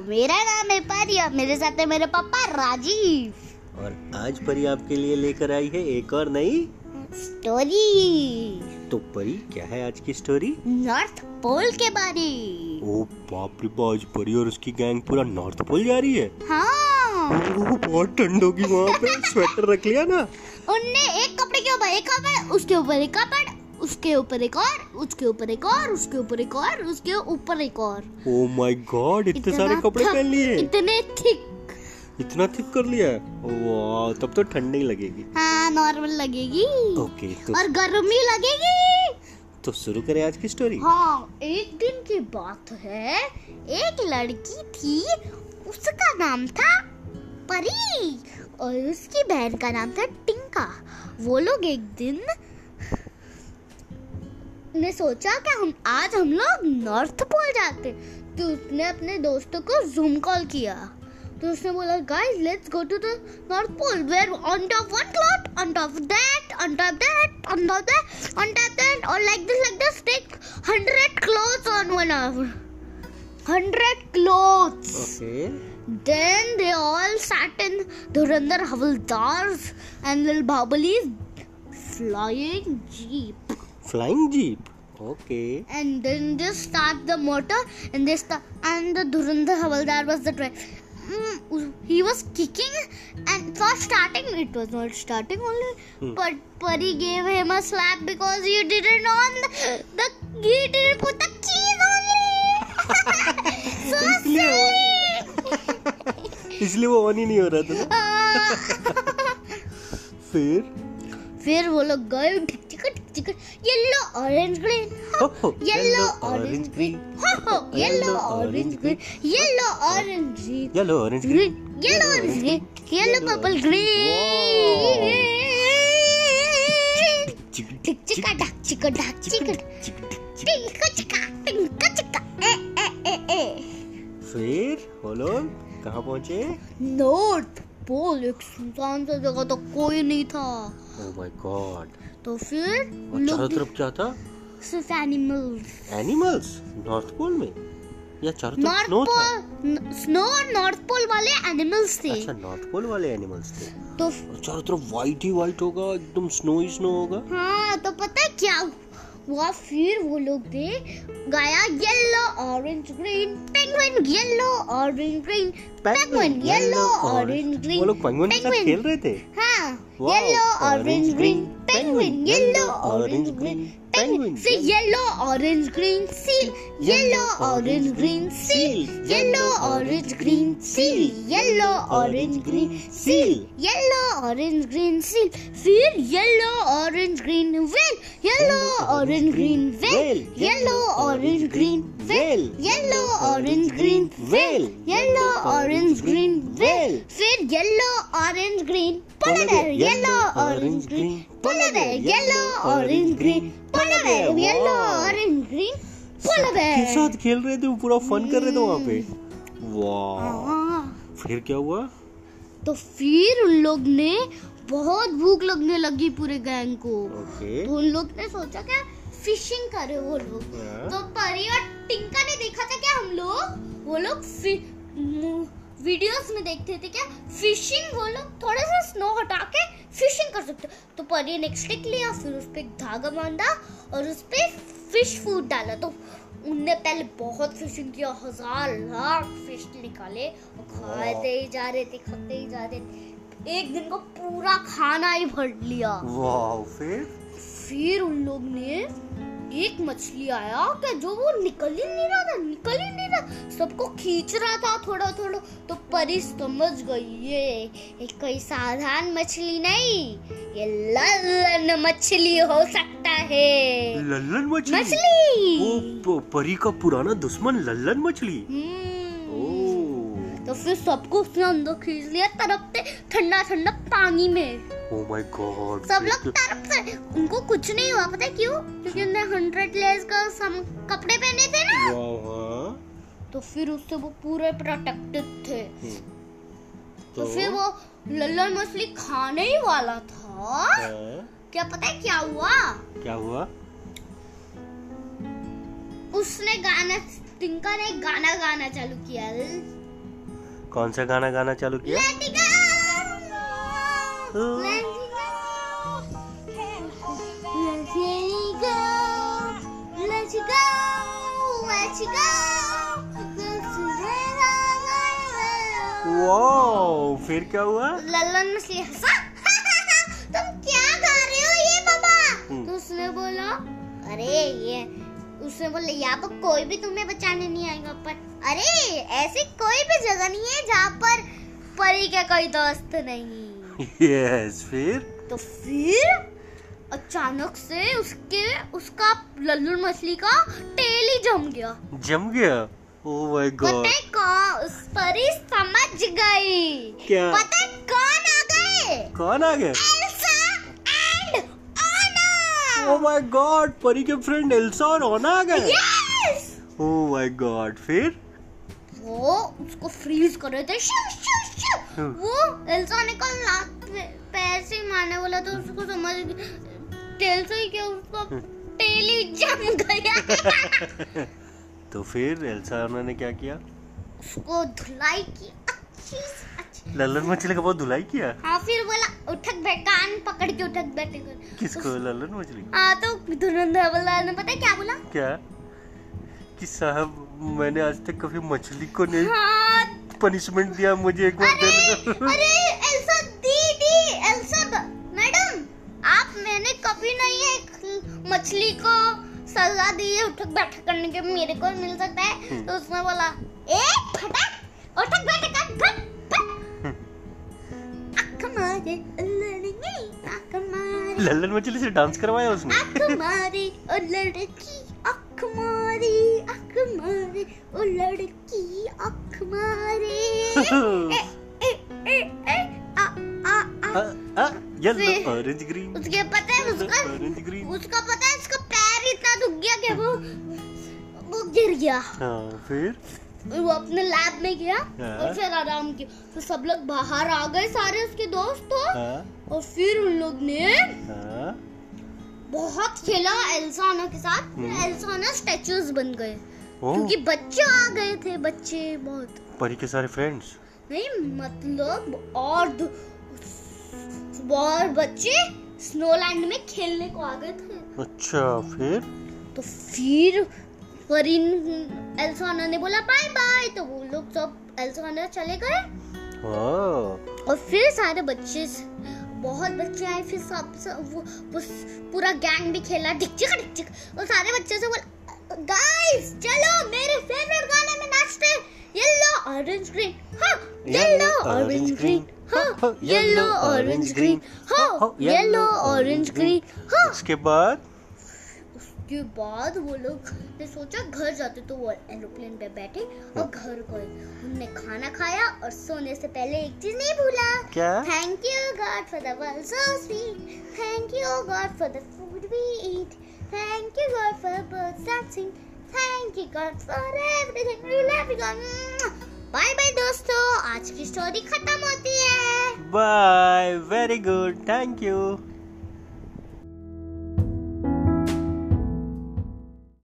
मेरा नाम है परी और मेरे साथ है मेरे पापा राजीव। और आज परी आपके लिए लेकर आई है एक और नई स्टोरी तो परी क्या है आज की स्टोरी नॉर्थ पोल के बारे। ओ बाप रे आज परी और उसकी गैंग पूरा नॉर्थ पोल जा रही है। हाँ। ओ, बहुत ठंड होगी वहाँ पे। स्वेटर रख लिया ना। उनने एक कपड़े के ऊपर एक कपड़ उसके ऊपर एक कपड़ उसके ऊपर एक और। उसके ऊपर एक और उसके ऊपर एक और उसके ऊपर एक और। ओ माय गॉड इतने सारे कपड़े पहन लिए। इतने थिक। इतना थिक कर लिया वाह तब तो ठंड नहीं लगेगी। हाँ नॉर्मल लगेगी। ओके तो और गर्मी लगेगी। तो शुरू करें आज की स्टोरी हाँ एक दिन की बात है। एक लड़की थी उसका नाम था परी। और उसकी बहन का नाम था टिंका। वो लोग एक दिन ने सोचा कि हम आज हम लोग नॉर्थ पोल जाते तो उसने अपने दोस्तों को जूम कॉल किया। तो उसने बोला guys let's go to the north pole wear on top one cloth on top that on top that on top that on top that और like this like this take 100 clothes on one hour. 100 clothes. Okay then they all sat in Dhurandhar Havaldars and Lil Bahubali's flying jeep. Flying jeep okay and then just start the motor and they start and the Dhurandhar Havaldar was the driver. Mm, he was kicking and for starting it was not starting only Hmm. but Pari gave him a slap because he didn't on the, the he didn't put the keys only so silly इसलिए वो on ही नहीं हो रहा था Ah. फिर फिर वो लोग गए टिक येलो ऑरेंज ग्रीन हो, हो, yellow orange green. Yellow orange green yellow orange green yellow orange chicka, tinka, chicka, eh, eh, eh, eh. फिर लोग कहाँ पहुँचे नॉर्थ पोल एक सुनसान सा जगह तो कोई नहीं था ओ माय गॉड तो फिर चारों तरफ़ क्या था सिर्फ़ एनिमल्स एनिमल्स नॉर्थ पोल में या चारों तरफ़ स्नो था पोल स्नो और नॉर्थ पोल वाले एनिमल्स थे अच्छा नॉर्थ पोल वाले एनिमल्स थे तो चारों तरफ़ वाइट ही वाइट होगा एकदम स्नो ही स्नो होगा। हाँ तो पता है क्या हुआ फिर वो लोग ने गाया yellow orange green penguin yellow orange green penguin yellow orange green वो लोग पेंगुइन के साथ खेल रहे थे? हाँ। yellow, orange, green, penguin, yellow, orange, green, penguin. See yellow, orange, green seal, yellow, orange, green seal, yellow, orange, green seal, yellow, orange, green seal, yellow, orange, green seal, seal, yellow, orange, green whale, yellow, orange, green whale, yellow, orange, green whale, yellow, orange, green whale, yellow, orange, green whale, seal, yellow, orange, green. Polar bear yellow orange polar bear yellow orange green polar bear yellow orange green polar के साथ खेल रहे थे वो पूरा fun कर रहे थे वहाँ पे वाह हाँ फिर क्या हुआ तो फिर उन लोग ने बहुत भूख लगने लगी पूरे गैंग को तो उन लोग ने सोचा क्या फिशिंग करे वो लोग हाँ। तो परी और टिंका ने देखा था क्या हम लोग वो लोग वीडियोस में देखते थे क्या? फिशिंग वो लोग थोड़ा सा स्नो हटा के फिशिंग कर सकते तो परी ने एक स्टिक लिया फिर उस पे एक धागा बांधा और उस पे फ़िश फ़ूड डाला। तो उनने पहले बहुत फिशिंग किया हज़ार लाख फ़िश निकाले और खाते ही जा रहे थे खाते ही जा रहे थे। एक दिन को पूरा खाना ही भर लिया। वाह फिर? फिर उन लोग ने एक मछली आया कि जो वो निकल ही नहीं रहा था निकल ही नहीं रहा। सबको खींच रहा था थोड़ा थोड़ा। तो परी समझ गई ये एक कोई साधारण मछली नहीं ये ललन मछली हो सकता है। लल्लन मछली? मछली! वो परी का पुराना दुश्मन लल्लन मछली? हम्म। तो फिर सबको उसने अंदर खींच लिया तरफते ठंडा ठंडा पानी में। ओ माय गॉड सब लोग तरफ़ से उनको कुछ नहीं हुआ पता है क्यों? क्योंकि उन्होंने हंड्रेड लेयर्स का सम कपड़े पहने थे ना। वाह हाँ तो फिर उससे वो पूरे प्रोटेक्टेड थे। हम्म। तो फिर वो लल्लन मछली खाने ही वाला था। हाँ, क्या पता है क्या हुआ? क्या हुआ? उसने गाना टिंका ने गाना गाना चालू किया। कौन सा गाना गाना चालू किया? वाओ फिर क्या हुआ? लल्लन मछली हंसा तुम क्या गा रहे हो ये बाबा हम्म। तो उसने बोला अरे ये उसने बोला यहाँ पर कोई भी तुम्हें बचाने नहीं आएगा पर अरे ऐसी कोई भी जगह नहीं है जहाँ पर परी के कोई दोस्त नहीं यस फिर? तो फिर अचानक से उसके उसका लल्लू मछली का टेल ही जम गया। जम गया? Oh ओ माय पता है कौन? उस परी समझ गई। क्या? पता है कौन आ गए? कौन आ गया एल्सा एंड ओ आना माय गॉड परी के फ्रेंड एल्सा और ओना आ गए? यस ओ माय गॉड फिर? वो उसको फ्रीज कर रहे थे। शू शू हम्म। वो एल्सा ने कल लात पे- पैर से मारने वाला तो उसको समझ टेल से ही क्या उसका हम्म। टेल ही जम गया। तो फिर एल्सा और ओना ने क्या किया? उसको धुलाई की अच्छी से अच्छी। लल्लन मछली का बहुत धुलाई किया? हाँ फिर बोला उठक बैठ कान पकड़ के उठक बैठे कर किसको लल्लन मछली? हाँ तो धुरंधर बोला ने पता क्या बोला? क्या? कि साहब मैंने आज तक कभी मछली को नहीं हाँ पनिशमेंट दिया मुझे एक बार अरे अरे एल्सा दीदी एल्सा मैडम आप मैंने कभी नहीं एक मछली को सजा दी है उठक बैठक करने के मेरे को मिल सकता है। हम्म। तो उसने बोला ए फटक उठक बैठक कर फट फट। मारे लल्लन मछली से डांस करवाया उसने? आँख मारे ओ लड़की आँख मारे आँख मारे ओ लड़की आँख येलो ऑरेंज ग्रीन उसके पता है उसका ऑरेंज ग्रीन उसका पता है उसका पैर इतना दुख गया कि वो वो गिर गया। हाँ फिर? वो अपने लैब में गया हाँ। और फिर आराम किया। फिर सब लोग बाहर आ गए सारे उसके दोस्त तो हाँ। और फिर उन लोग ने हाँ। बहुत खेला एल्साना के साथ। फिर हम्म। एल्साना स्टैचूज बन गए। क्योंकि बच्चे आ गए थे बच्चे बहुत। परी के सारे फ्रेंड्स नहीं मतलब और और बच्चे स्नोलैंड में खेलने को आ गए थे। अच्छा फिर? तो फिर फरीन एल्साना ने बोला बाय बाय तो वो लोग सब एल्साना चले गए। हाँ। और फिर सारे बच्चे बहुत बच्चे आए फिर सब, सब वो, वो पूरा गैंग भी खेला डिक्चिक डिक्चिक और सारे बच्चे से बोला गाइस चलो मेरे फेवरेट गाने में नाचते येलो ऑरेंज ग्रीन हाँ येलो ऑरेंज ग्रीन हाँ येलो ऑरेंज ग्रीन हाँ येलो ऑरेंज ग्रीन हाँ। उसके बाद? उसके बाद वो लोग ने सोचा घर जाते तो वो एरोप्लेन पे बैठे और घर गए। उनने खाना खाया और सोने से पहले एक चीज़ नहीं भूला। क्या? Thank you God for the world so sweet. Thank you God for the food we eat. Thank you God for birds. Thank you God for everything. We love you God. Bye bye दोस्तों आज की story खत्म होती है bye very good thank you